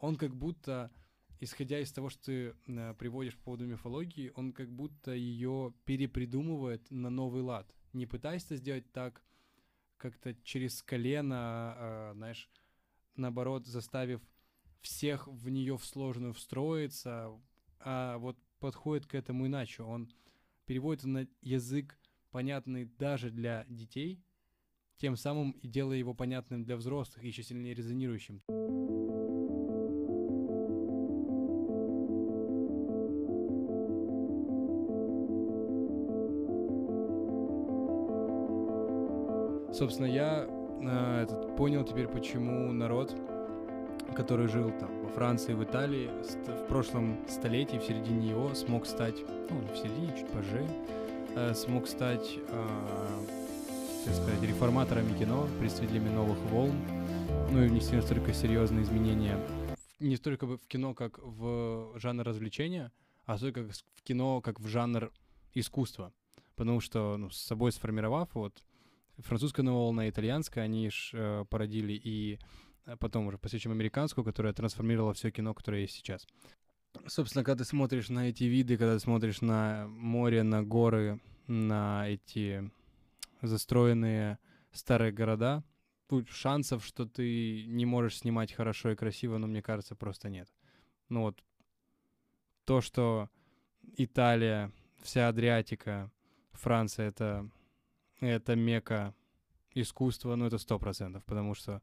он как будто, исходя из того, что ты э, приводишь по поводу мифологии, он как будто ее перепридумывает на новый лад. Не пытаясь это сделать так, как-то через колено, э, знаешь, наоборот, заставив всех в нее в сложную встроиться, а вот подходит к этому иначе. Он переводит на язык, понятный даже для детей, тем самым и делая его понятным для взрослых еще сильнее резонирующим. Собственно, я э, этот, понял теперь, почему народ, который жил там во Франции, в Италии, в прошлом столетии, в середине его, смог стать, ну, в середине, чуть позже, э, смог стать, э, так сказать, реформаторами кино, представителями новых волн, ну и внести настолько серьезные изменения не столько в кино, как в жанр развлечения, а столько в кино, как в жанр искусства. Потому что, ну, с собой сформировав вот французская новая волна, итальянская, они ж э, породили и э, потом уже посвящим американскую, которая трансформировала все кино, которое есть сейчас. Собственно, когда ты смотришь на эти виды, когда ты смотришь на море, на горы, на эти застроенные старые города, шансов, что ты не можешь снимать хорошо и красиво, ну, мне кажется, просто нет. Ну вот то, что Италия, вся Адриатика, Франция — это это мека искусства, ну это сто процентов, потому что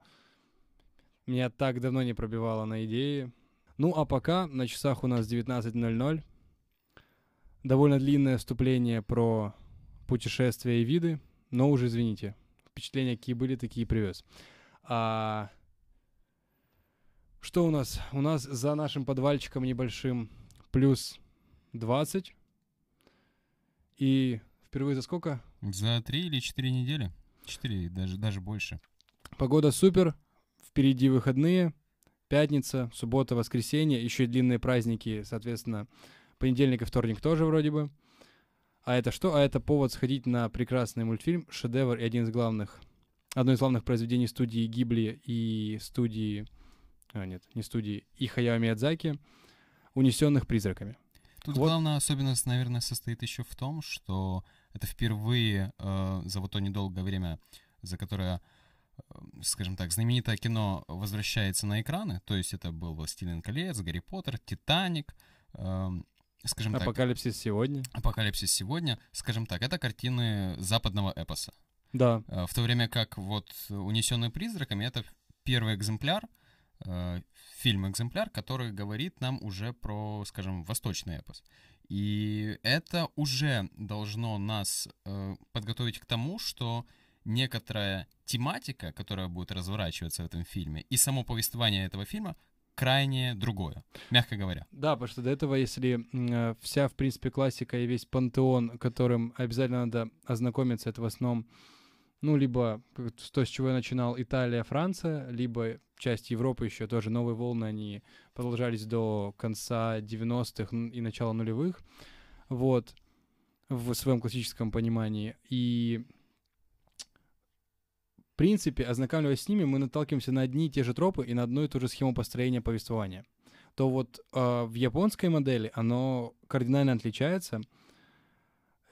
меня так давно не пробивало на идеи. Ну а пока на часах у нас 19.00. Довольно длинное вступление про путешествия и виды, но уже извините, впечатления какие были, такие привез. А что у нас? У нас за нашим подвальчиком небольшим плюс 20. И впервые за сколько? За три или четыре недели. Четыре, даже, даже больше. Погода супер, впереди выходные, пятница, суббота, воскресенье, еще и длинные праздники, соответственно, понедельник и вторник тоже вроде бы. А это что? А это повод сходить на прекрасный мультфильм, шедевр и один из главных, одно из главных произведений студии Гибли и студии, а нет, не студии, и Хаяо Миядзаки, «Унесенных призраками». Тут вот. главная особенность, наверное, состоит еще в том, что это впервые э, за вот то недолгое время, за которое, э, скажем так, знаменитое кино возвращается на экраны. То есть это был «Властелин колец», «Гарри Поттер», «Титаник», э, скажем так... «Апокалипсис сегодня». «Апокалипсис сегодня». Скажем так, это картины западного эпоса. Да. Э, в то время как вот «Унесенные призраками» — это первый экземпляр, э, фильм-экземпляр, который говорит нам уже про, скажем, восточный эпос. И это уже должно нас э, подготовить к тому, что некоторая тематика, которая будет разворачиваться в этом фильме, и само повествование этого фильма крайне другое, мягко говоря. Да, потому что до этого, если э, вся, в принципе, классика и весь пантеон, которым обязательно надо ознакомиться, это в основном, ну, либо то, с чего я начинал, Италия, Франция, либо часть Европы еще тоже новые волны, они продолжались до конца 90-х и начала нулевых, вот, в своем классическом понимании. И, в принципе, ознакомливаясь с ними, мы наталкиваемся на одни и те же тропы и на одну и ту же схему построения повествования. То вот э, в японской модели оно кардинально отличается,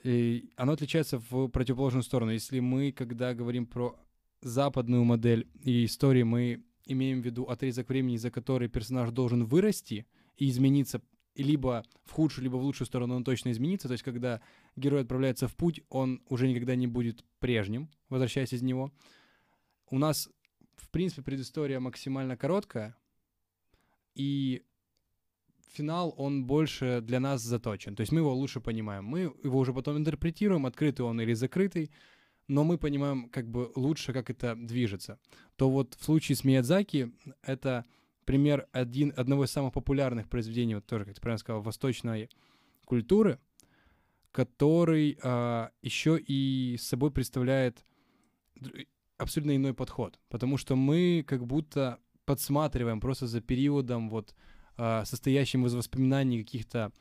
и оно отличается в противоположную сторону. Если мы, когда говорим про западную модель и истории, мы имеем в виду отрезок времени, за который персонаж должен вырасти и измениться либо в худшую, либо в лучшую сторону он точно изменится. То есть, когда герой отправляется в путь, он уже никогда не будет прежним, возвращаясь из него. У нас, в принципе, предыстория максимально короткая, и финал, он больше для нас заточен. То есть мы его лучше понимаем. Мы его уже потом интерпретируем, открытый он или закрытый но мы понимаем как бы лучше, как это движется. То вот в случае с Миядзаки это пример один, одного из самых популярных произведений, вот тоже, как ты правильно сказал, восточной культуры, который а, еще и собой представляет абсолютно иной подход, потому что мы как будто подсматриваем просто за периодом вот состоящим из воспоминаний каких-то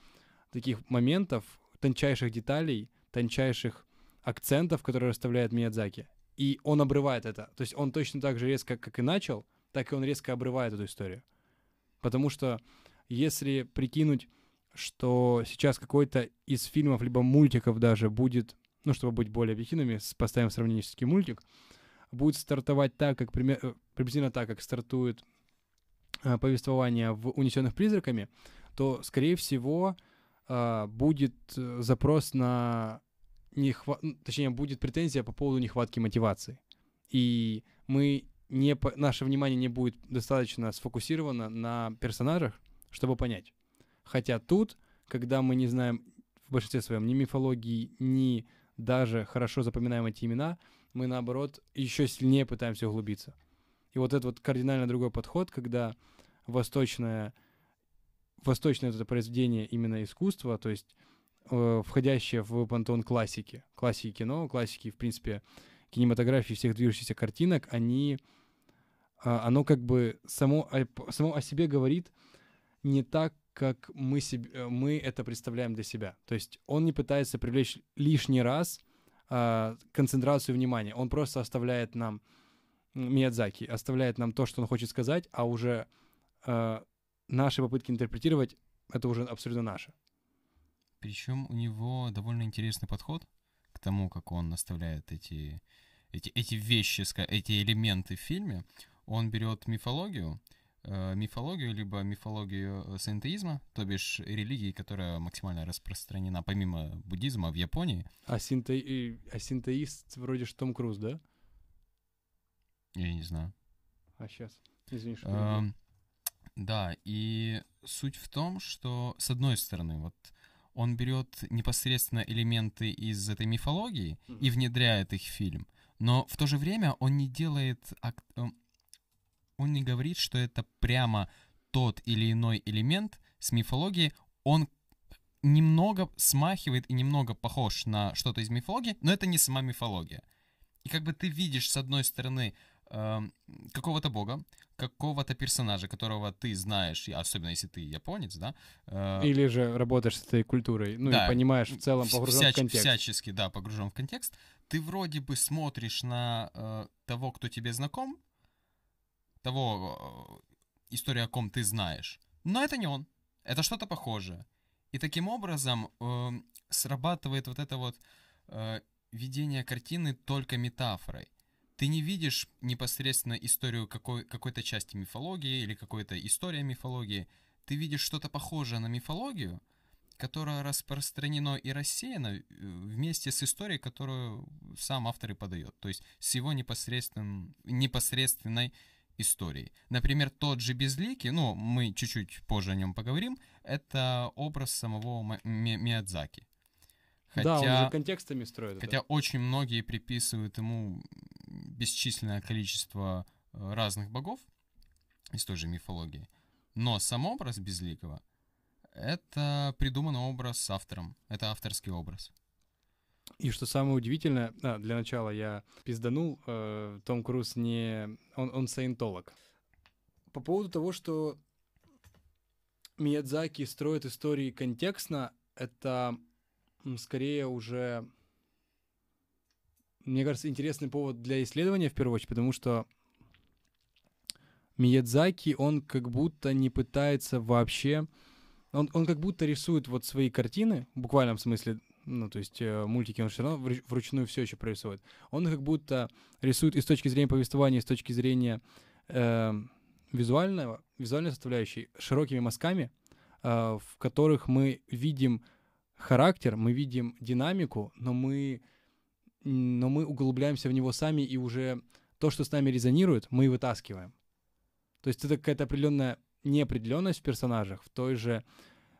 таких моментов, тончайших деталей, тончайших акцентов, которые расставляет Миядзаки. И он обрывает это. То есть он точно так же резко, как и начал, так и он резко обрывает эту историю. Потому что если прикинуть, что сейчас какой-то из фильмов, либо мультиков даже будет, ну, чтобы быть более объективными, поставим сравненческий мультик, будет стартовать так, как пример, э, приблизительно так, как стартует э, повествование в «Унесенных призраками», то, скорее всего, э, будет э, запрос на нехва... точнее, будет претензия по поводу нехватки мотивации. И мы не наше внимание не будет достаточно сфокусировано на персонажах, чтобы понять. Хотя тут, когда мы не знаем в большинстве своем ни мифологии, ни даже хорошо запоминаем эти имена, мы наоборот еще сильнее пытаемся углубиться. И вот этот вот кардинально другой подход, когда восточное, восточное это произведение именно искусства, то есть э, входящее в пантеон классики, классики кино, классики, в принципе, кинематографии всех движущихся картинок, они, э, оно как бы само, само о себе говорит не так, как мы, себе, э, мы это представляем для себя. То есть он не пытается привлечь лишний раз э, концентрацию внимания. Он просто оставляет нам, Миядзаки, оставляет нам то, что он хочет сказать, а уже э, наши попытки интерпретировать, это уже абсолютно наше. Причем у него довольно интересный подход к тому, как он оставляет эти, эти, эти вещи, эти элементы в фильме. Он берет мифологию, э, мифологию, либо мифологию э, синтеизма, то бишь религии, которая максимально распространена помимо буддизма в Японии. А, синте... а синтеист вроде же Том Круз, да? Я не знаю. А сейчас, извини, что э, Да, и суть в том, что, с одной стороны, вот он берет непосредственно элементы из этой мифологии mm-hmm. и внедряет их в фильм, но в то же время он не делает эм, он не говорит, что это прямо тот или иной элемент с мифологии, он немного смахивает и немного похож на что-то из мифологии, но это не сама мифология. И как бы ты видишь, с одной стороны, э, какого-то бога, какого-то персонажа, которого ты знаешь, особенно если ты японец, да? Э, Или же работаешь с этой культурой, ну да, и понимаешь в целом, погружен всяч, в контекст. Всячески, да, погружен в контекст. Ты вроде бы смотришь на э, того, кто тебе знаком, того, э, история о ком ты знаешь. Но это не он. Это что-то похожее. И таким образом э, срабатывает вот это вот э, видение картины только метафорой. Ты не видишь непосредственно историю какой, какой-то части мифологии или какой-то история мифологии. Ты видишь что-то похожее на мифологию, которое распространено и рассеяно э, вместе с историей, которую сам автор и подает. То есть с его непосредственным, непосредственной историй. Например, тот же Безликий, ну, мы чуть-чуть позже о нем поговорим, это образ самого Миядзаки. Хотя, да, он же контекстами строит. Хотя это. очень многие приписывают ему бесчисленное количество э, разных богов из той же мифологии. Но сам образ Безликого — это придуманный образ автором. Это авторский образ. И что самое удивительное, а, для начала я пизданул, э, Том Круз не... Он, он саентолог. По поводу того, что Миядзаки строит истории контекстно, это скорее уже, мне кажется, интересный повод для исследования в первую очередь, потому что Миядзаки, он как будто не пытается вообще... Он, он как будто рисует вот свои картины, в буквальном смысле, ну, то есть э, мультики он все равно вручную все еще прорисовывает. Он как будто рисует и с точки зрения повествования, и с точки зрения э, визуального, визуальной составляющей широкими мазками, э, в которых мы видим характер, мы видим динамику, но мы, но мы углубляемся в него сами, и уже то, что с нами резонирует, мы вытаскиваем. То есть это какая-то определенная неопределенность в персонажах, в той же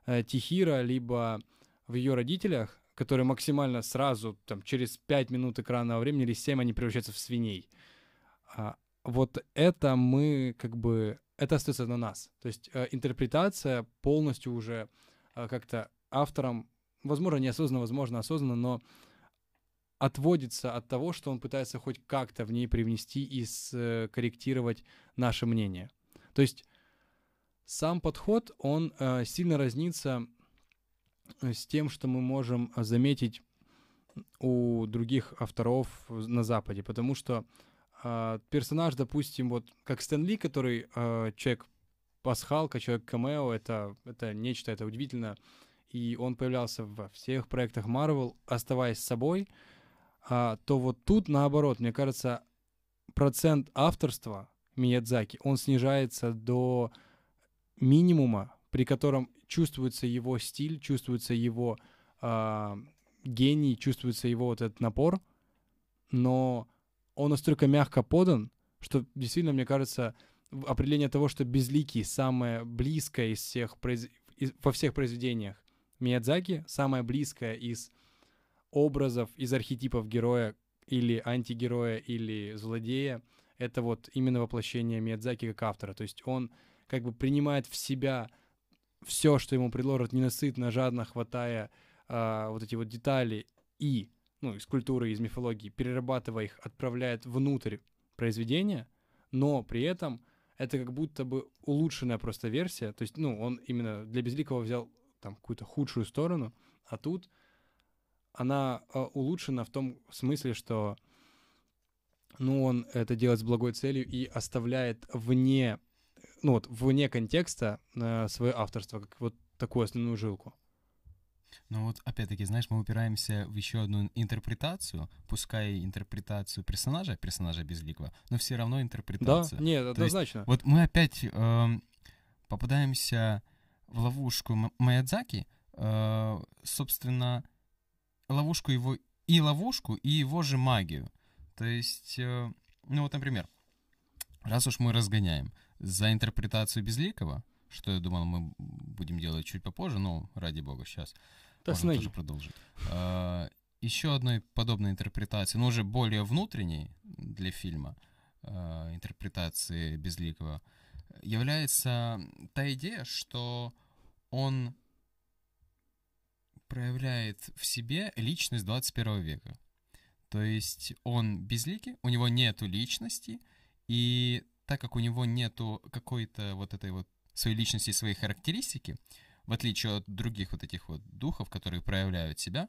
э, Тихира, либо в ее родителях, которые максимально сразу, там, через 5 минут экранного времени или 7 они превращаются в свиней. А, вот это мы как бы... Это остается на нас. То есть э, интерпретация полностью уже э, как-то автором, возможно, неосознанно, возможно, осознанно, но отводится от того, что он пытается хоть как-то в ней привнести и скорректировать наше мнение. То есть сам подход, он э, сильно разнится с тем, что мы можем заметить у других авторов на Западе, потому что э, персонаж, допустим, вот как Стэн Ли, который э, человек пасхалка, человек камео, это, это нечто, это удивительно. И он появлялся во всех проектах Marvel, оставаясь собой, а, то вот тут, наоборот, мне кажется, процент авторства Миядзаки, он снижается до минимума, при котором чувствуется его стиль, чувствуется его э, гений, чувствуется его вот этот напор, но он настолько мягко подан, что действительно, мне кажется, определение того, что безликий самое близкое из всех произ... из... во всех произведениях Миядзаки, самое близкое из образов, из архетипов героя или антигероя или злодея, это вот именно воплощение Миядзаки как автора. То есть он как бы принимает в себя все, что ему предложат, ненасытно, жадно хватая а, вот эти вот детали и, ну, из культуры, из мифологии, перерабатывая их, отправляет внутрь произведения, но при этом это как будто бы улучшенная просто версия. То есть, ну, он именно для Безликого взял там какую-то худшую сторону, а тут она э, улучшена в том смысле, что ну, он это делает с благой целью и оставляет вне, ну вот, вне контекста э, свое авторство, как вот такую основную жилку. Ну вот, опять-таки, знаешь, мы упираемся в еще одну интерпретацию, пускай интерпретацию персонажа, персонажа Безликого, но все равно интерпретация. Да, нет, однозначно. Есть, вот мы опять э, попадаемся в ловушку Маядзаки, э, собственно, ловушку его, и ловушку, и его же магию. То есть, э, ну вот, например, раз уж мы разгоняем за интерпретацию Безликого, что я думал, мы будем делать чуть попозже, но ради бога, сейчас да, можно тоже продолжить. А, еще одной подобной интерпретации, но уже более внутренней для фильма, а, интерпретации Безликого, является та идея, что он проявляет в себе личность 21 века. То есть он безликий, у него нету личности, и так как у него нету какой-то вот этой вот своей личности, своей характеристики, в отличие от других вот этих вот духов, которые проявляют себя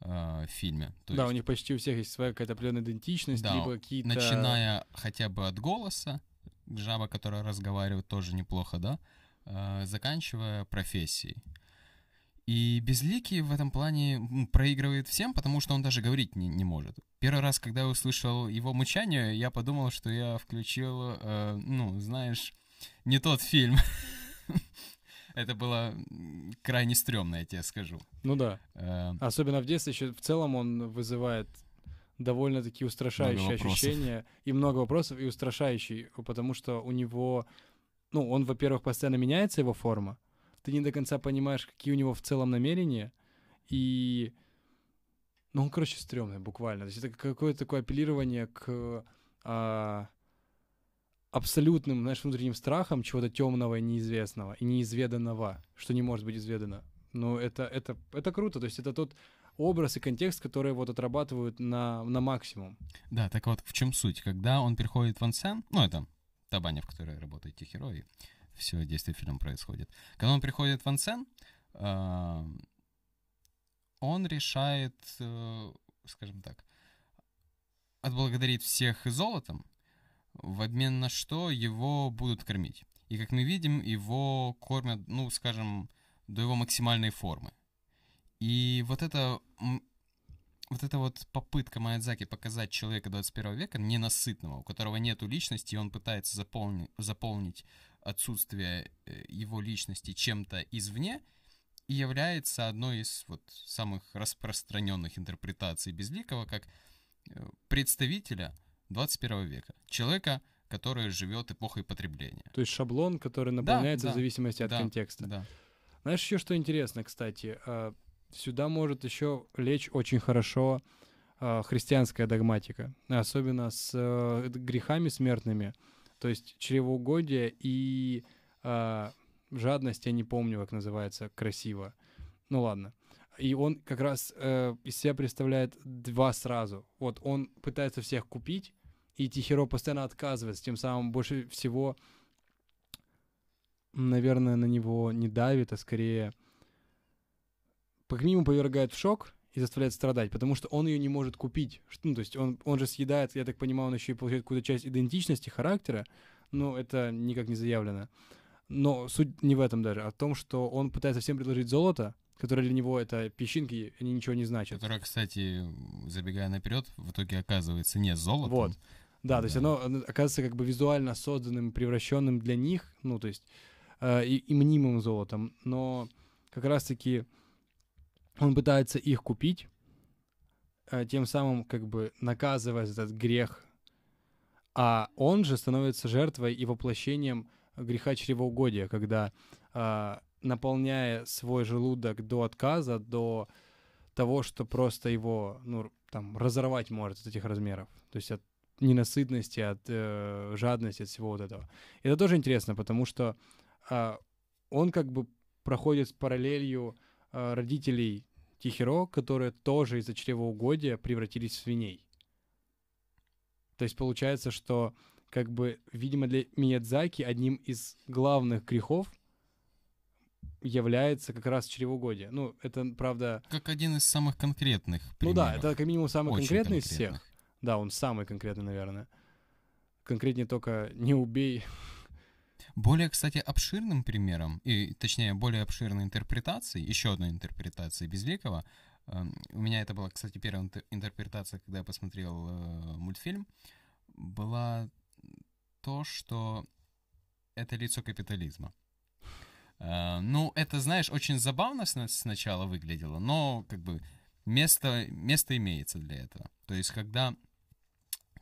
э, в фильме. То да, есть, у них почти у всех есть своя какая-то определенная идентичность, да, либо какие-то... начиная хотя бы от голоса, жаба, которая разговаривает, тоже неплохо, да, э, заканчивая профессией. И Безликий в этом плане проигрывает всем, потому что он даже говорить не, не может. Первый раз, когда я услышал его мычание, я подумал, что я включил, э, ну, знаешь, не тот фильм. Это было крайне стрёмно, я тебе скажу. Ну да. Э, Особенно в детстве еще в целом он вызывает довольно-таки устрашающие ощущения и много вопросов, и устрашающий, потому что у него, ну, он, во-первых, постоянно меняется его форма, ты не до конца понимаешь, какие у него в целом намерения, и... Ну, он, короче, стрёмный, буквально. То есть это какое-то такое апеллирование к а, абсолютным, знаешь, внутренним страхом чего-то темного и неизвестного, и неизведанного, что не может быть изведано. Но это, это, это круто, то есть это тот образ и контекст, который вот отрабатывают на, на максимум. Да, так вот, в чем суть? Когда он приходит в ансен, ну, это та баня, в которой работает Тихерой, все действие фильма происходит. Когда он приходит в ансен, э, он решает, э, скажем так, отблагодарить всех золотом, в обмен на что его будут кормить. И как мы видим, его кормят, ну, скажем, до его максимальной формы. И вот это вот эта вот попытка Маядзаки показать человека 21 века ненасытного, у которого нету личности, и он пытается заполнить, заполнить отсутствие э, его личности чем-то извне, и является одной из вот самых распространенных интерпретаций Безликого как э, представителя 21 века. Человека, который живет эпохой потребления. То есть шаблон, который наполняется да, да, в зависимости от да, контекста. Да. Знаешь, еще что интересно, кстати, а, сюда может еще лечь очень хорошо христианская догматика, особенно с э, грехами смертными, то есть чревоугодие и жадность, я не помню, как называется красиво. Ну ладно. И он как раз э, из себя представляет два сразу. Вот он пытается всех купить, и Тихиро постоянно отказывается, тем самым больше всего, наверное, на него не давит, а скорее по нему повергает в шок и заставляет страдать, потому что он ее не может купить. Ну, то есть он, он же съедает, я так понимаю, он еще и получает какую-то часть идентичности, характера, но это никак не заявлено. Но суть не в этом даже, а в том, что он пытается всем предложить золото, которое для него это песчинки, они ничего не значат. Которое, кстати, забегая наперед, в итоге оказывается не золотом. Вот. Да, то есть оно, оно оказывается как бы визуально созданным, превращенным для них, ну, то есть э, и, и мнимым золотом, но как раз-таки он пытается их купить, э, тем самым как бы наказывая этот грех, а он же становится жертвой и воплощением греха чревоугодия, когда э, наполняя свой желудок до отказа, до того, что просто его, ну, там, разорвать может от этих размеров. То есть от ненасытности, от э, жадности, от всего вот этого. Это тоже интересно, потому что э, он как бы проходит с параллелью родителей Тихиро, которые тоже из-за чревоугодия превратились в свиней. То есть получается, что как бы, видимо, для Миядзаки одним из главных грехов является как раз чревоугодие. Ну, это, правда... Как один из самых конкретных примеров. Ну да, это как минимум самый Очень конкретный из всех. Да, он самый конкретный, наверное. Конкретнее только не убей. Более, кстати, обширным примером, и точнее, более обширной интерпретацией, еще одной интерпретацией Безликого, э, у меня это была, кстати, первая интерпретация, когда я посмотрел э, мультфильм, была то, что это лицо капитализма. Э, ну, это, знаешь, очень забавно сначала выглядело, но как бы место, место имеется для этого. То есть, когда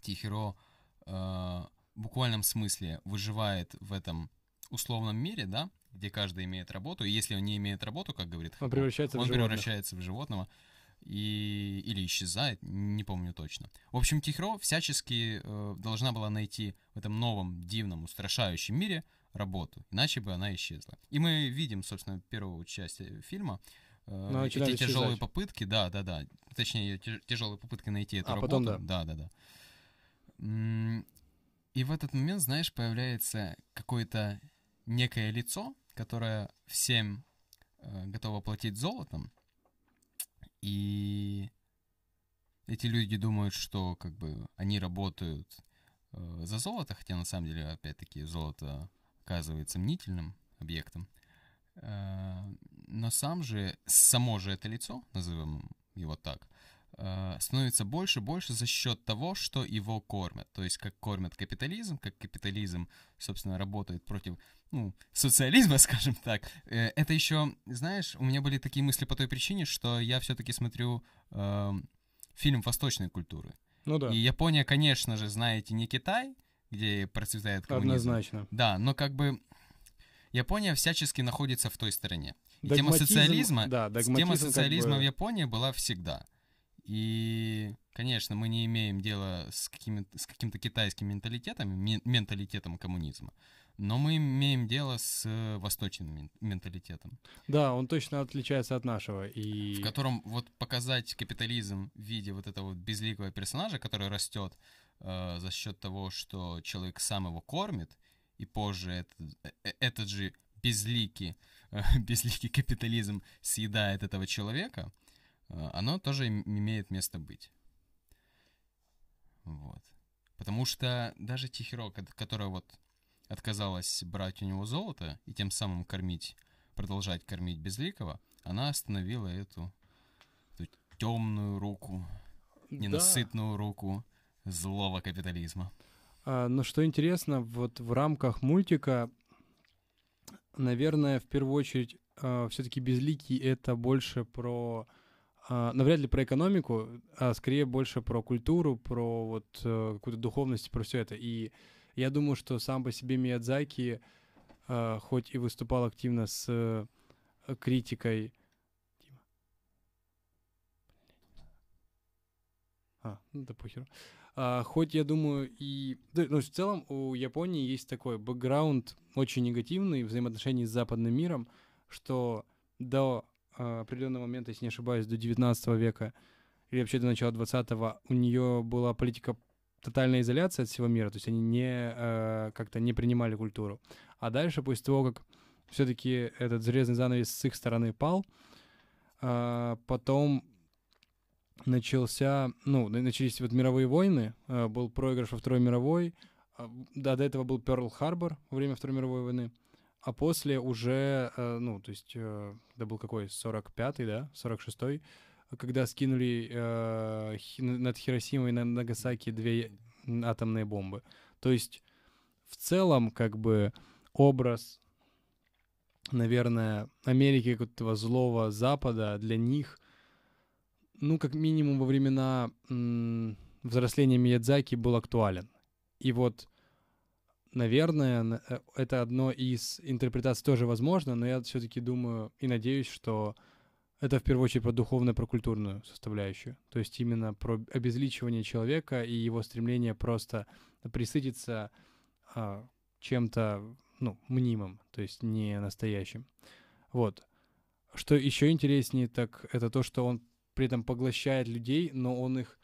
Тихиро э, буквальном смысле выживает в этом условном мире, да, где каждый имеет работу, и если он не имеет работу, как говорит он превращается, он в, превращается в животного и или исчезает, не помню точно. В общем, Тихро всячески э, должна была найти в этом новом, дивном, устрашающем мире работу, иначе бы она исчезла. И мы видим, собственно, первую часть фильма, э, эти тяжелые попытки, да, да, да, точнее, тяжелые попытки найти эту а, работу. Потом, да. да, да, да. И в этот момент, знаешь, появляется какое-то некое лицо, которое всем э, готово платить золотом, и эти люди думают, что как бы они работают э, за золото, хотя на самом деле, опять-таки, золото оказывается мнительным объектом. Э, но сам же, само же это лицо, назовем его так, Э, становится больше и больше за счет того, что его кормят. То есть, как кормят капитализм, как капитализм, собственно, работает против ну, социализма, скажем так. Э, это еще, знаешь, у меня были такие мысли по той причине, что я все-таки смотрю э, фильм восточной культуры. Ну да. И Япония, конечно же, знаете, не Китай, где процветает коммунизм. Однозначно. Да, но как бы Япония всячески находится в той стороне. И тема социализма, да, тема социализма как бы... в Японии была всегда. И, конечно, мы не имеем дела с, какими, с каким-то китайским менталитетом, менталитетом коммунизма, но мы имеем дело с восточным менталитетом. Да, он точно отличается от нашего. И... В котором вот показать капитализм в виде вот этого вот безликого персонажа, который растет э, за счет того, что человек сам его кормит, и позже этот, э, э, этот же безликий, э, безликий капитализм съедает этого человека — Э, оно тоже имеет место быть. Вот. Потому что даже Тихиро, которая вот отказалась брать у него золото и тем самым кормить, продолжать кормить Безликого, она остановила эту, эту темную руку, ненасытную да. руку злого капитализма. А, но что интересно, вот в рамках мультика, наверное, в первую очередь, а, все-таки Безликий это больше про а, навряд ли про экономику, а скорее больше про культуру, про вот э, какую-то духовность, про все это. И я думаю, что сам по себе Миядзаки, э, хоть и выступал активно с э, критикой... А, ну да похер. А, хоть я думаю и... Ну, в целом у Японии есть такой бэкграунд очень негативный взаимоотношений с западным миром, что до а, определенного момента, если не ошибаюсь, до 19 века или вообще до начала 20-го, у нее была политика тотальная изоляция от всего мира, то есть они не э, как-то не принимали культуру. А дальше, после того, как все-таки этот железный занавес с их стороны пал, э, потом начался, ну, начались вот мировые войны, э, был проигрыш во Второй мировой, э, да, до этого был Перл-Харбор во время Второй мировой войны, а после уже, э, ну, то есть, э, это был какой, 45-й, да, 46-й, когда скинули э, над Хиросимой и над Нагасаки две атомные бомбы. То есть, в целом, как бы, образ, наверное, Америки, как этого злого Запада для них, ну, как минимум во времена м- взросления Миядзаки был актуален. И вот наверное, э, это одно из интерпретаций тоже возможно, но я все-таки думаю и надеюсь, что это в первую очередь про духовную, про культурную составляющую. То есть именно про обезличивание человека и его стремление просто присытиться а, чем-то, ну, мнимым, то есть не настоящим. Вот. Что еще интереснее, так это то, что он при этом поглощает людей, но он их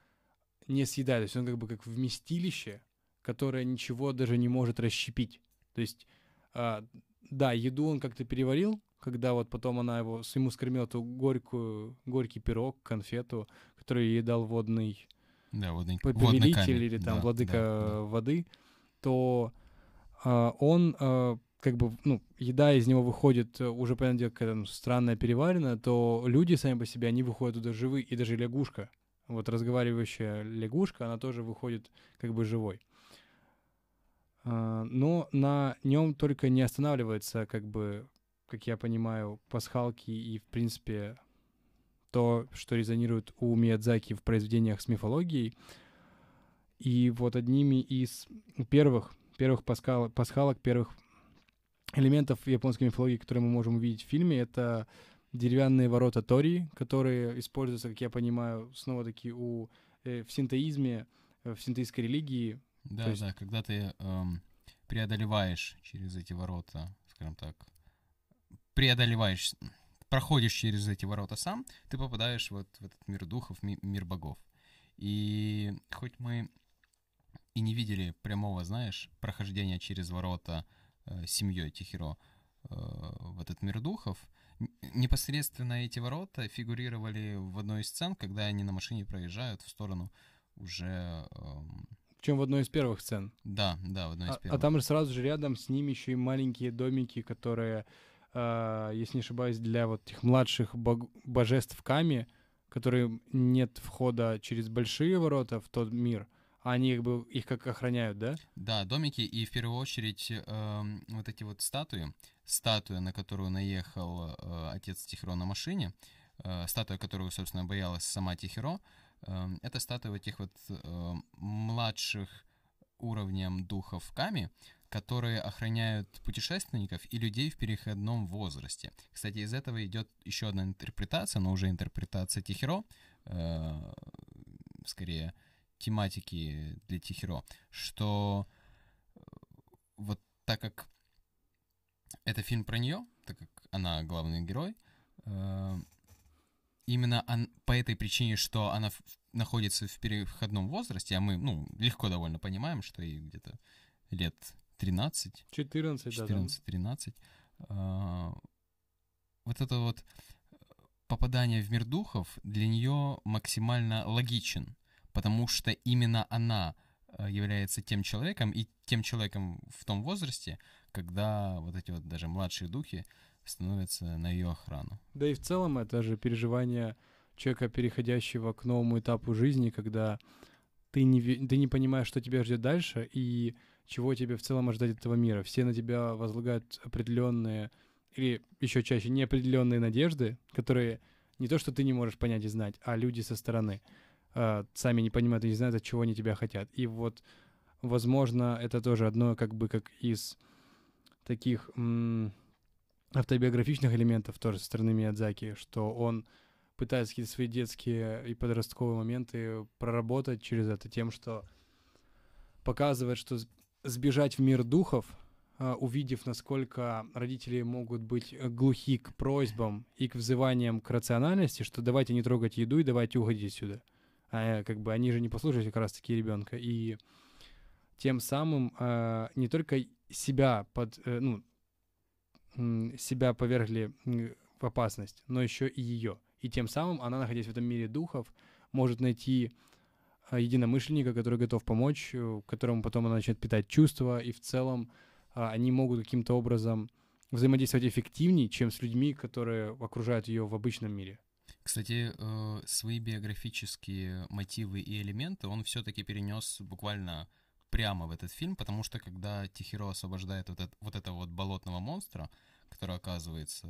не съедает. То есть он как бы как вместилище, которая ничего даже не может расщепить. То есть, а, да, еду он как-то переварил, когда вот потом она его, ему скормила эту горькую, горький пирог, конфету, который ей дал водный, да, водный повелитель или там да, владыка да, воды, то а, он а, как бы, ну, еда из него выходит уже, понятное дело, какая-то странная переваренная, то люди сами по себе, они выходят туда живые, и даже лягушка, вот разговаривающая лягушка, она тоже выходит как бы живой. А, но на нем только не останавливается, как бы, как я понимаю, пасхалки и, в принципе, то, что резонирует у Миядзаки в произведениях с мифологией. И вот одними из первых, первых пасхал, пасхалок, первых элементов японской мифологии, которые мы можем увидеть в фильме, это деревянные ворота Тори, которые используются, как я понимаю, снова-таки у, э, в синтоизме, э, в синтоистской религии да, есть... да, когда ты эм, преодолеваешь через эти ворота, скажем так, преодолеваешь, проходишь через эти ворота сам, ты попадаешь вот в этот мир духов, ми- мир богов. И хоть мы и не видели прямого, знаешь, прохождения через ворота э, семьей Тихиро э, в этот мир духов, непосредственно эти ворота фигурировали в одной из сцен, когда они на машине проезжают в сторону уже э, причем в одной из первых сцен. Да, да, в одной из а, первых. А там же сразу же рядом с ними еще и маленькие домики, которые, э, если не ошибаюсь, для вот этих младших бог- божеств Ками, которые нет входа через большие ворота в тот мир, а они бы их как охраняют, да? Да, домики и в первую очередь э, вот эти вот статуи, статуя, на которую наехал э, отец Тихиро на машине, э, статуя, которую, собственно, боялась сама Тихиро, Эм, это статуя этих вот э, младших уровнем духов Ками, которые охраняют путешественников и людей в переходном возрасте. Кстати, из этого идет еще одна интерпретация, но уже интерпретация Тихиро, э, скорее тематики для Тихиро, что э, вот так как это фильм про нее, так как она главный герой, э, именно он, по этой причине, что она в, находится в переходном возрасте, а мы, ну, легко довольно понимаем, что ей где-то лет 13. 14, 14 да. 13. А, вот это вот попадание в мир духов для нее максимально логичен, потому что именно она а, является тем человеком и тем человеком в том возрасте, когда вот эти вот даже младшие духи становится на ее охрану. Да и в целом это же переживание человека, переходящего к новому этапу жизни, когда ты не, ты не понимаешь, что тебя ждет дальше и чего тебе в целом ожидать этого мира. Все на тебя возлагают определенные или еще чаще неопределенные надежды, которые не то, что ты не можешь понять и знать, а люди со стороны э, сами не понимают и не знают, от чего они тебя хотят. И вот, возможно, это тоже одно как бы как из таких м- автобиографичных элементов тоже со стороны Миядзаки, что он пытается какие-то свои детские и подростковые моменты проработать через это тем, что показывает, что сбежать в мир духов, а, увидев, насколько родители могут быть глухи к просьбам и к взываниям к рациональности, что давайте не трогать еду и давайте уходить сюда. А, как бы они же не послушали как раз-таки ребенка. И тем самым а, не только себя под, э, ну, себя повергли в опасность, но еще и ее. И тем самым она, находясь в этом мире духов, может найти а, единомышленника, который готов помочь, э, которому потом она начнет питать чувства, и в целом а, они могут каким-то образом взаимодействовать эффективнее, чем с людьми, которые окружают ее в обычном мире. Кстати, э, свои биографические мотивы и элементы он все-таки перенес буквально прямо в этот фильм, потому что когда Тихиро освобождает вот, это, вот этого вот болотного монстра, который оказывается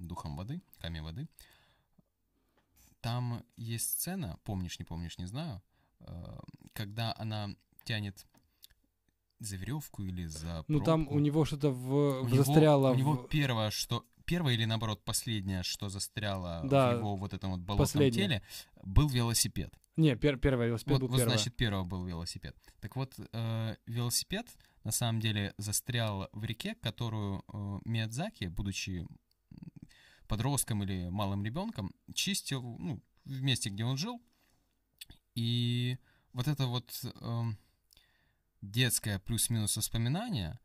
духом воды, камень воды, там есть сцена, помнишь, не помнишь, не знаю, э, когда она тянет за веревку или за Ну там у него что-то в, у застряло. Него, у него первое, что первое или наоборот последнее, что застряло Да, в его вот этом вот болотном последнее. теле, был велосипед. Не, пер, первый велосипед Вот, был вот первый. значит, первого был велосипед. Так вот, э, велосипед на самом деле застрял в реке, которую э, Миядзаки, будучи подростком или малым ребенком, чистил ну, в месте, где он жил. И вот это вот э, детское плюс-минус воспоминание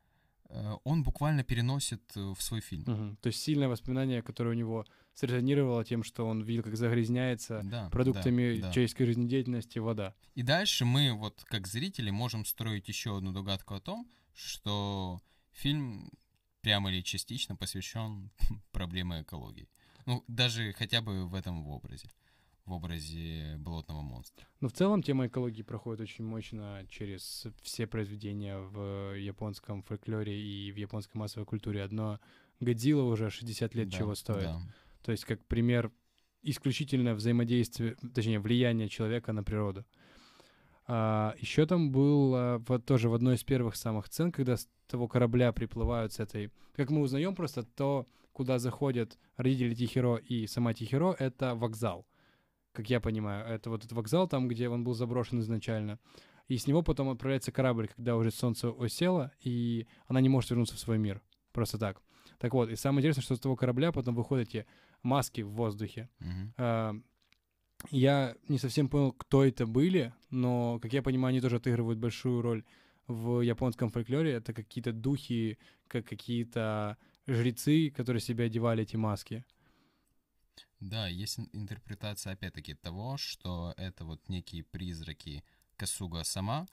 он буквально переносит э, в свой фильм. Мгм. То есть сильное воспоминание, которое у него срезонировало тем, что он видел, как загрязняется Да, продуктами да, да. человеческой жизнедеятельности вода. И дальше мы, вот как зрители, можем строить еще одну догадку о том, что фильм прямо или частично посвящен проблеме экологии. Ну, даже хотя бы в этом в образе. В образе болотного монстра. Но в целом тема экологии проходит очень мощно через все произведения в японском фольклоре и в японской массовой культуре. Одно Годзилла уже 60 лет Да, чего стоит. да. То есть как пример исключительное взаимодействие, точнее, влияние человека на природу. еще там был а, вот тоже в одной из первых самых сцен, когда с того корабля приплывают с этой... Как мы узнаем просто то, куда заходят родители Тихиро и сама Тихиро, это вокзал. Как я понимаю, это вот этот вокзал там, где он был заброшен изначально. И с него потом отправляется корабль, когда уже солнце осело, и она не может вернуться в свой мир. Просто так. Так вот, и самое интересное, что с того корабля потом выходят эти маски в воздухе. Мгм. А, Я не совсем понял, кто это были, но, как я понимаю, они тоже отыгрывают большую роль в японском фольклоре. Это какие-то духи, как какие-то жрецы, которые себе одевали эти маски. Да, есть ин- интерпретация, опять-таки, того, что это вот некие призраки Касуга сама,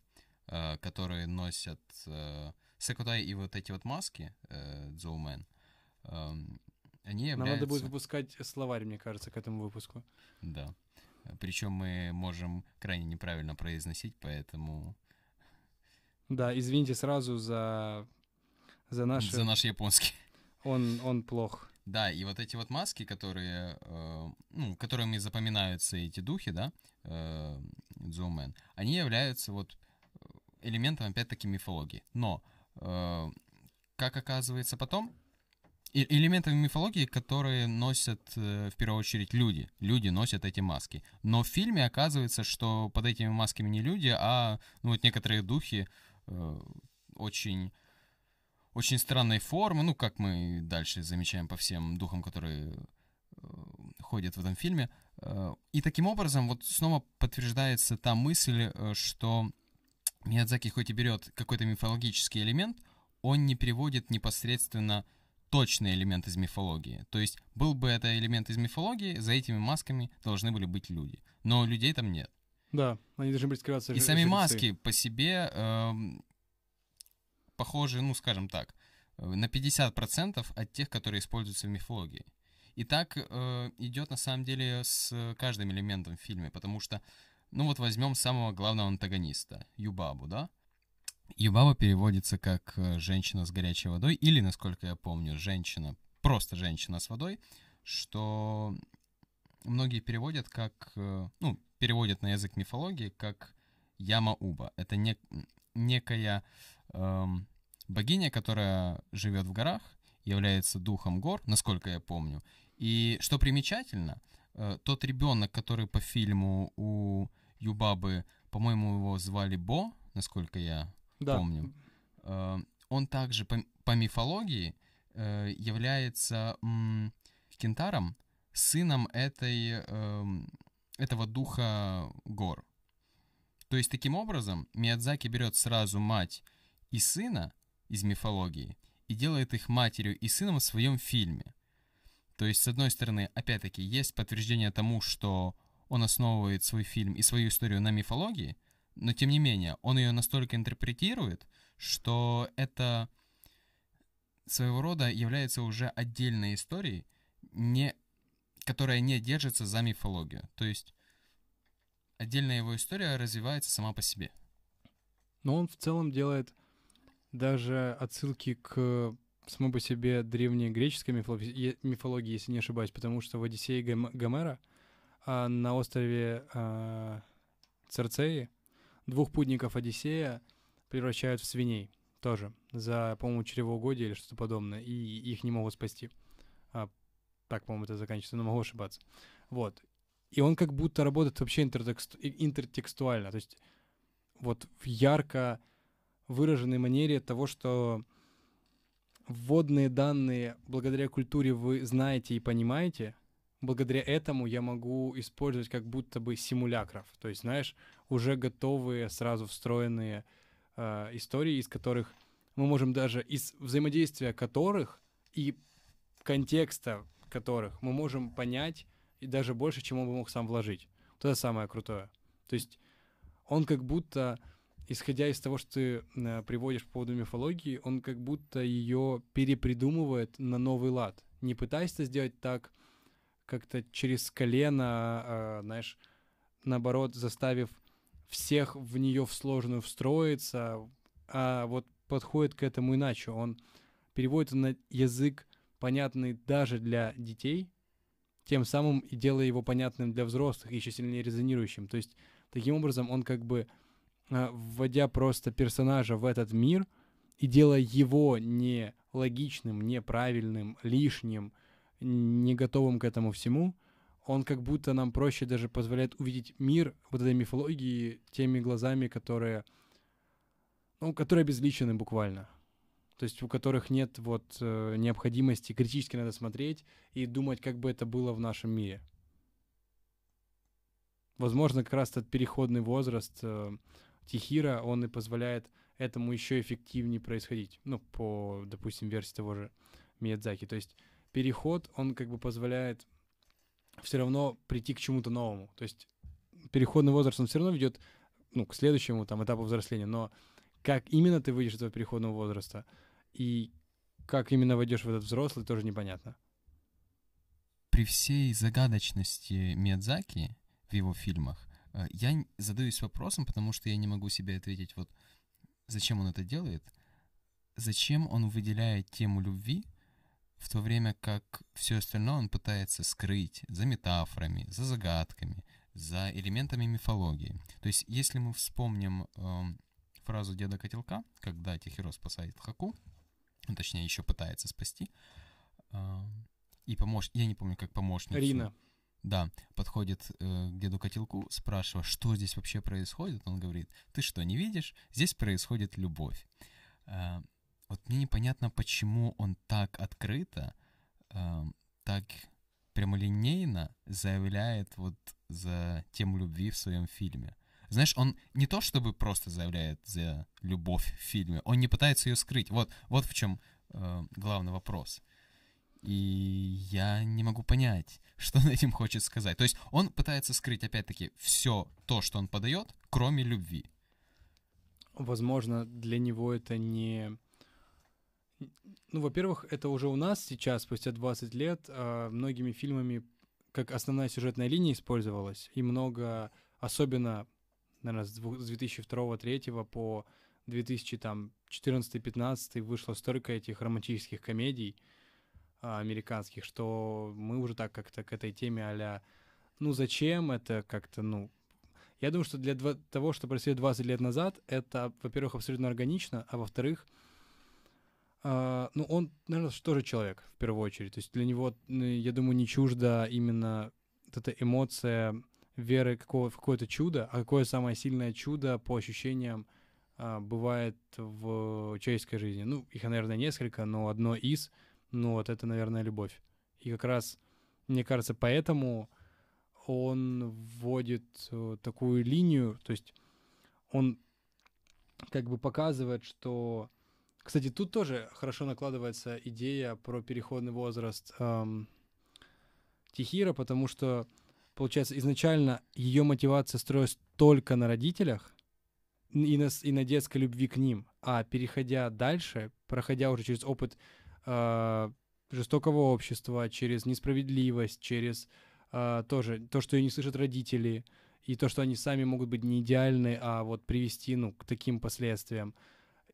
э, которые носят э, Секутай и вот эти вот маски, э, Дзоумен, эм, они Нам являются... надо будет выпускать словарь, мне кажется, к этому выпуску. Да. Причем мы можем крайне неправильно произносить, поэтому Да, извините сразу за, за наш... за наш японский. Он, он плох. Да, и вот эти вот маски, которые, э, ну, которыми запоминаются эти духи, да, э, они являются вот элементом, опять-таки, мифологии. Но, э, как оказывается потом, э- элементами мифологии, которые носят э, в первую очередь люди. Люди носят эти маски. Но в фильме оказывается, что под этими масками не люди, а ну, вот некоторые духи э, очень очень странной формы, ну, как мы дальше замечаем по всем духам, которые э, ходят в этом фильме. Э, И таким образом вот снова подтверждается та мысль, э, что Миядзаки хоть и берет какой-то мифологический элемент, он не переводит непосредственно точный элемент из мифологии. То есть был бы это элемент из мифологии, за этими масками должны были быть люди. Но людей там нет. Да, они должны были скрываться И жре- сами жрецы. маски по себе эм, похожи, ну, скажем так, э, на 50% от тех, которые используются в мифологии. И так э, идет на самом деле с каждым элементом в фильме, потому что, ну вот возьмем самого главного антагониста, Юбабу, да? Юбаба переводится как э, «женщина с горячей водой» или, насколько я помню, «женщина», просто «женщина с водой», что многие переводят как, э, ну, переводят на язык мифологии как Яма-Уба. Это не, некая эм, богиня, которая живет в горах, является духом гор, насколько я помню. И что примечательно, э, тот ребенок, который по фильму у Юбабы, по-моему, его звали Бо, насколько я Да. помню. Э, Он также по, по мифологии э, является м, кентаром, сыном этой, эм, этого духа гор. То есть таким образом Миядзаки берет сразу мать и сына из мифологии и делает их матерью и сыном в своем фильме. То есть, с одной стороны, опять-таки, есть подтверждение тому, что он основывает свой фильм и свою историю на мифологии, но тем не менее, он ее настолько интерпретирует, что это своего рода является уже отдельной историей, не, которая не держится за мифологию. То есть отдельная его история развивается сама по себе. Но он в целом делает даже отсылки к самой по себе древней греческой мифологии, мифологии, если не ошибаюсь, потому что в Одиссее Гом- Гомера а на острове а, Церцеи двух путников Одиссея превращают в свиней тоже за, по-моему, чревоугодие или что-то подобное, и их не могут спасти. А, так, по-моему, это заканчивается, но могу ошибаться. Вот. И он как будто работает вообще интертексту- интертекстуально, то есть вот ярко выраженной манере того, что вводные данные благодаря культуре вы знаете и понимаете, благодаря этому я могу использовать как будто бы симулякров. То есть, знаешь, уже готовые, сразу встроенные э, истории, из которых мы можем даже из взаимодействия которых и контекста которых мы можем понять и даже больше, чем он бы мог сам вложить. Вот это самое крутое. То есть он как будто, исходя из того, что ты э, приводишь по поводу мифологии, он как будто ее перепридумывает на новый лад. Не пытаясь это сделать так, как-то через колено, э, знаешь, наоборот, заставив всех в нее в сложную встроиться, а вот подходит к этому иначе. Он переводит на язык, понятный даже для детей, тем самым и делая его понятным для взрослых, еще сильнее резонирующим. То есть, таким образом, он как бы, вводя просто персонажа в этот мир и делая его не логичным, неправильным, лишним, не готовым к этому всему, он как будто нам проще даже позволяет увидеть мир вот этой мифологии теми глазами, которые, ну, которые обезличены буквально. То есть у которых нет вот э, необходимости критически надо смотреть и думать, как бы это было в нашем мире. Возможно, как раз этот переходный возраст э, Тихира, он и позволяет этому еще эффективнее происходить. Ну, по, допустим, версии того же Миядзаки. То есть переход, он как бы позволяет все равно прийти к чему-то новому. То есть переходный возраст, он все равно ведет ну, к следующему там, этапу взросления, но как именно ты выйдешь из этого переходного возраста и как именно войдешь в этот взрослый, тоже непонятно. При всей загадочности Миядзаки в его фильмах, я задаюсь вопросом, потому что я не могу себе ответить, вот зачем он это делает, зачем он выделяет тему любви, в то время как все остальное он пытается скрыть за метафорами, за загадками, за элементами мифологии. То есть, если мы вспомним э, фразу деда Котелка, когда Тихиро спасает Хаку, ну, точнее, еще пытается спасти, э, и помощ... я не помню, как помощница. Рина. Да, подходит э, к деду Котелку, спрашивая, что здесь вообще происходит. Он говорит, ты что, не видишь? Здесь происходит любовь. Э, вот мне непонятно, почему он так открыто, э, так прямолинейно заявляет вот за тему любви в своем фильме. Знаешь, он не то чтобы просто заявляет за любовь в фильме, он не пытается ее скрыть. Вот, вот в чем э, главный вопрос. И я не могу понять, что он этим хочет сказать. То есть он пытается скрыть, опять-таки, все то, что он подает, кроме любви. Возможно, для него это не... Ну, во-первых, это уже у нас сейчас, спустя 20 лет, э, многими фильмами как основная сюжетная линия использовалась, и много, особенно, наверное, с 2002-2003 по 2014-2015 вышло столько этих романтических комедий, а, американских, что мы уже так как-то к этой теме а ну зачем это как-то, ну... Я думаю, что для того, что происходило 20 лет назад, это, во-первых, абсолютно органично, а во-вторых, э, ну он, наверное, тоже человек в первую очередь. То есть для него, я думаю, не чужда именно вот эта эмоция веры какого, в какое-то чудо, а какое самое сильное чудо по ощущениям э, бывает в человеческой жизни. Ну, их, наверное, несколько, но одно из — ну вот это, наверное, любовь. И как раз, мне кажется, поэтому он вводит э, такую линию, то есть он как бы показывает, что... Кстати, тут тоже хорошо накладывается идея про переходный возраст эм, Тихира, потому что, получается, изначально ее мотивация строилась только на родителях и на, и на детской любви к ним, а переходя дальше, проходя уже через опыт э, жестокого общества, через несправедливость, через э, тоже то, что ее не слышат родители, и то, что они сами могут быть не идеальны, а вот привести ну, к таким последствиям.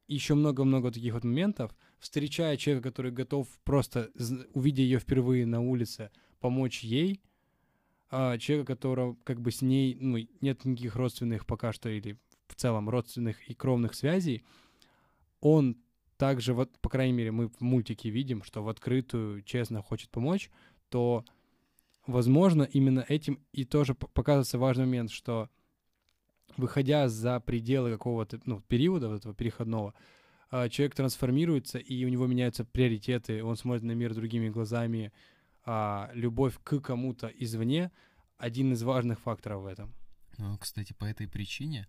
Еще много-много таких вот моментов. Встречая человека, который готов просто, увидя ее впервые на улице, помочь ей, а человека, которого как бы с ней ну, нет никаких родственных пока что или в целом родственных и кровных связей, он также, вот, по крайней мере, мы в мультике видим, что в открытую честно хочет помочь, то, возможно, именно этим и тоже показывается важный момент, что выходя за пределы какого-то ну, периода, вот этого переходного, а, человек трансформируется, и у него меняются приоритеты, он смотрит на мир другими глазами, а любовь к кому-то извне один из важных факторов в этом. Ну, кстати, по этой причине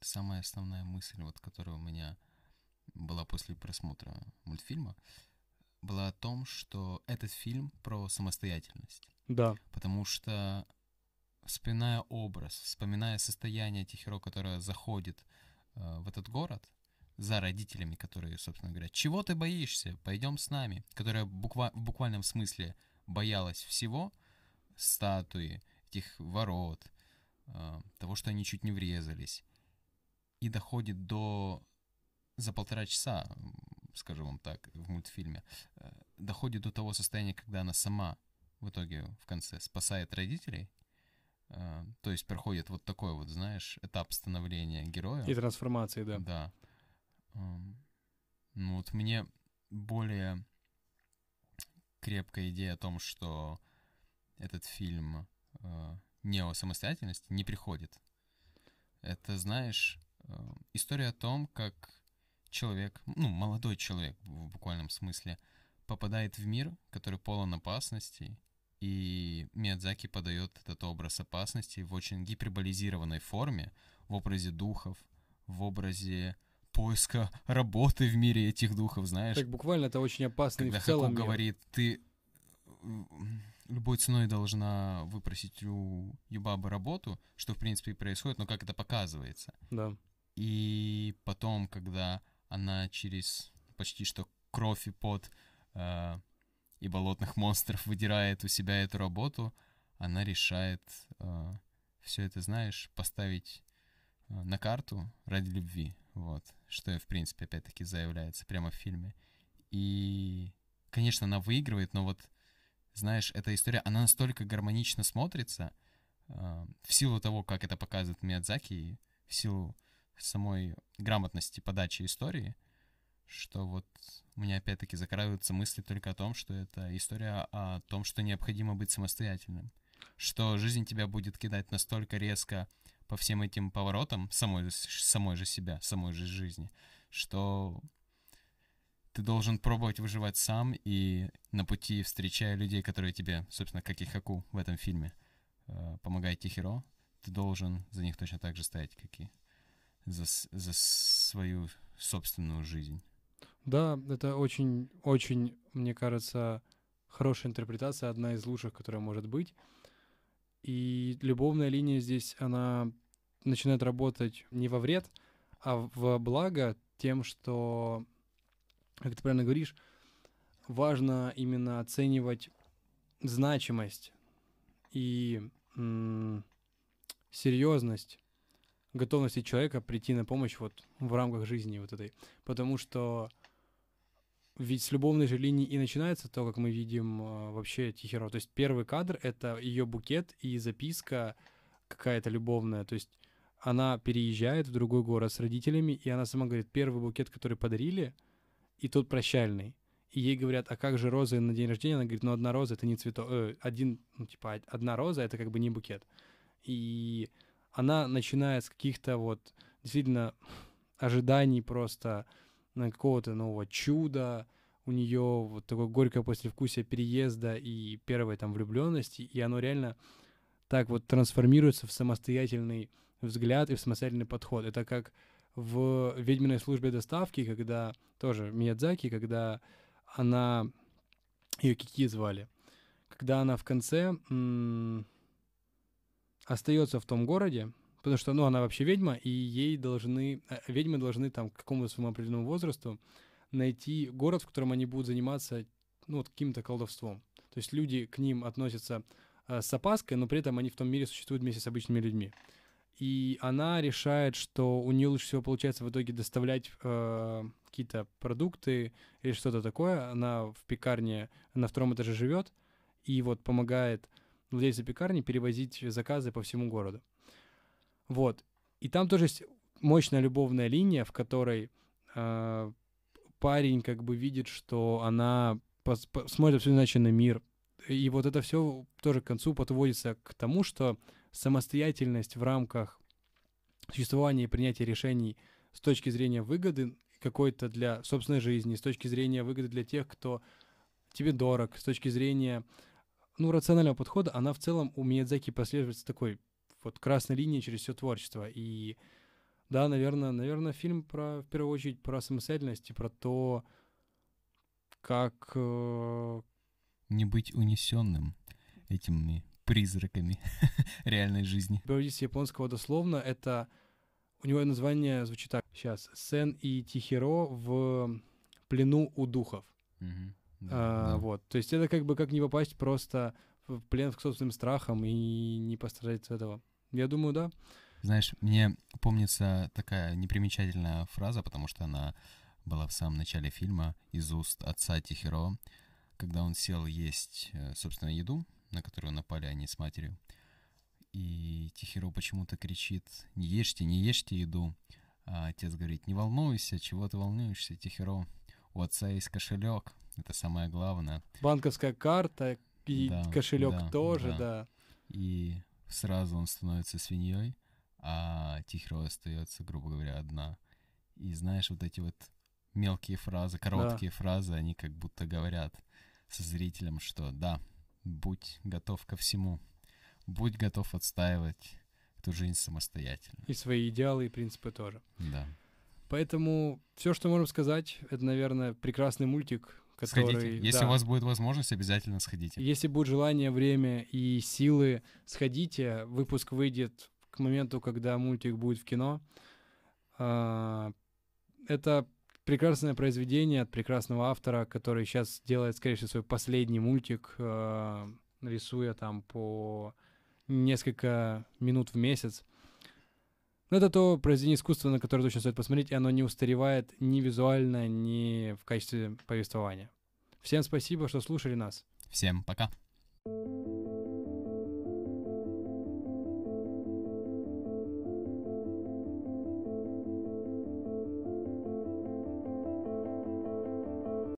самая основная мысль, вот, которая у меня была после просмотра мультфильма, была о том, что этот фильм про самостоятельность. Да. Потому что, вспоминая образ, вспоминая состояние Тихиро, которое заходит э, в этот город, за родителями, которые, собственно, говорят, чего ты боишься, пойдем с нами, которая буква в буквальном смысле боялась всего, статуи, этих ворот, э, того, что они чуть не врезались, и доходит до за полтора часа, скажу вам так, в мультфильме, э, доходит до того состояния, когда она сама в итоге в конце спасает родителей, э, то есть проходит вот такой вот, знаешь, этап становления героя. И трансформации, да. Да. Ну вот мне более крепкая идея о том, что этот фильм э, не о самостоятельности не приходит. Это, знаешь, история о том, как человек, ну, молодой человек в буквальном смысле, попадает в мир, который полон опасностей, и Миядзаки подает этот образ опасности в очень гиперболизированной форме, в образе духов, в образе поиска работы в мире этих духов, знаешь. Так буквально это очень опасно Когда в целом Хаку говорит, ты любой ценой должна выпросить у Юбабы работу, что в принципе и происходит, но как это показывается. Да. И потом, когда она через почти что кровь и пот э, и болотных монстров выдирает у себя эту работу, она решает э, все это, знаешь, поставить э, на карту ради любви, вот, что, в принципе, опять-таки заявляется прямо в фильме. И, конечно, она выигрывает, но вот, знаешь, эта история, она настолько гармонично смотрится э, в силу того, как это показывает Миядзаки, в силу самой грамотности подачи истории, что вот у меня опять-таки закрадываются мысли только о том, что это история о том, что необходимо быть самостоятельным. Что жизнь тебя будет кидать настолько резко по всем этим поворотам самой, самой же себя, самой же жизни, что ты должен пробовать выживать сам и на пути, встречая людей, которые тебе, собственно, как и Хаку в этом фильме, э, помогает Тихиро, ты должен за них точно так же стоять, как и за, за свою собственную жизнь. Да, это очень, очень, мне кажется, хорошая интерпретация, одна из лучших, которая может быть. И любовная линия здесь, она начинает работать не во вред, а в благо тем, что, как ты правильно говоришь, важно именно оценивать значимость и серьезность готовности человека прийти на помощь вот в рамках жизни вот этой. Потому что ведь с любовной же линии и начинается то, как мы видим э, вообще Тихиро. То есть первый кадр — это ее букет и записка какая-то любовная. То есть она переезжает в другой город с родителями, и она сама говорит, первый букет, который подарили, и тот прощальный. И ей говорят, а как же розы на день рождения? Она говорит, ну одна роза — это не цветок. Э, один, ну типа одна роза — это как бы не букет. И она начинает с каких-то вот действительно ожиданий просто на какого-то нового чуда, у нее вот такое горькое послевкусие переезда и первой там влюбленности, и оно реально так вот трансформируется в самостоятельный взгляд и в самостоятельный подход. Это как в «Ведьминой службе доставки», когда тоже Миядзаки, когда она... Ее Кики звали. Когда она в конце м- остается в том городе, потому что, ну, она вообще ведьма, и ей должны, э, ведьмы должны там к какому-то своему определенному возрасту найти город, в котором они будут заниматься ну, вот, каким-то колдовством. То есть люди к ним относятся э, с опаской, но при этом они в том мире существуют вместе с обычными людьми. И она решает, что у нее лучше всего получается в итоге доставлять э, какие-то продукты или что-то такое. Она в пекарне на втором этаже живет и вот помогает владельцу пекарни перевозить заказы по всему городу. Вот. И там тоже есть мощная любовная линия, в которой э, парень как бы видит, что она смотрит все иначе на мир. И вот это все тоже к концу подводится к тому, что самостоятельность в рамках существования и принятия решений с точки зрения выгоды какой-то для собственной жизни, с точки зрения выгоды для тех, кто тебе дорог, с точки зрения ну, рационального подхода, она в целом у Миядзаки прослеживается такой вот красной линией через все творчество. И да, наверное, наверное, фильм про, в первую очередь, про самостоятельность и про то, как... Э... Не быть унесенным этими призраками реальной жизни. Переводить японского дословно, это... У него название звучит так. Сейчас. Сен и Тихиро в плену у духов. Мгм. Да, А, да. Вот. То есть это как бы как не попасть просто в плен к собственным страхам и не пострадать от этого. Я думаю, да. Знаешь, мне помнится такая непримечательная фраза, потому что она была в самом начале фильма из уст отца Тихиро, когда он сел есть, э, собственно, еду, на которую напали они с матерью. И Тихиро почему-то кричит «Не ешьте, не ешьте еду». А отец говорит «Не волнуйся, чего ты волнуешься, Тихиро? У отца есть кошелек, это самое главное». Банковская карта и Да, кошелек да, тоже, да. да. И сразу он становится свиньей, а Тихиро остается, грубо говоря, одна. И знаешь, вот эти вот мелкие фразы, короткие фразы, они как будто говорят со зрителем, что да, будь готов ко всему, будь готов отстаивать эту жизнь самостоятельно. И свои идеалы и принципы тоже. Да. Поэтому все, что можем сказать, это, наверное, прекрасный мультик, который... Сходите. Если да, у вас будет возможность, обязательно сходите. Если будет желание, время и силы, сходите. Выпуск выйдет к моменту, когда мультик будет в кино. А, Это прекрасное произведение от прекрасного автора, который сейчас делает, скорее всего, свой последний мультик, а, рисуя там по несколько минут в месяц. Но это то произведение искусства, на которое точно стоит посмотреть, и оно не устаревает ни визуально, ни в качестве повествования. Всем спасибо, что слушали нас. Всем пока.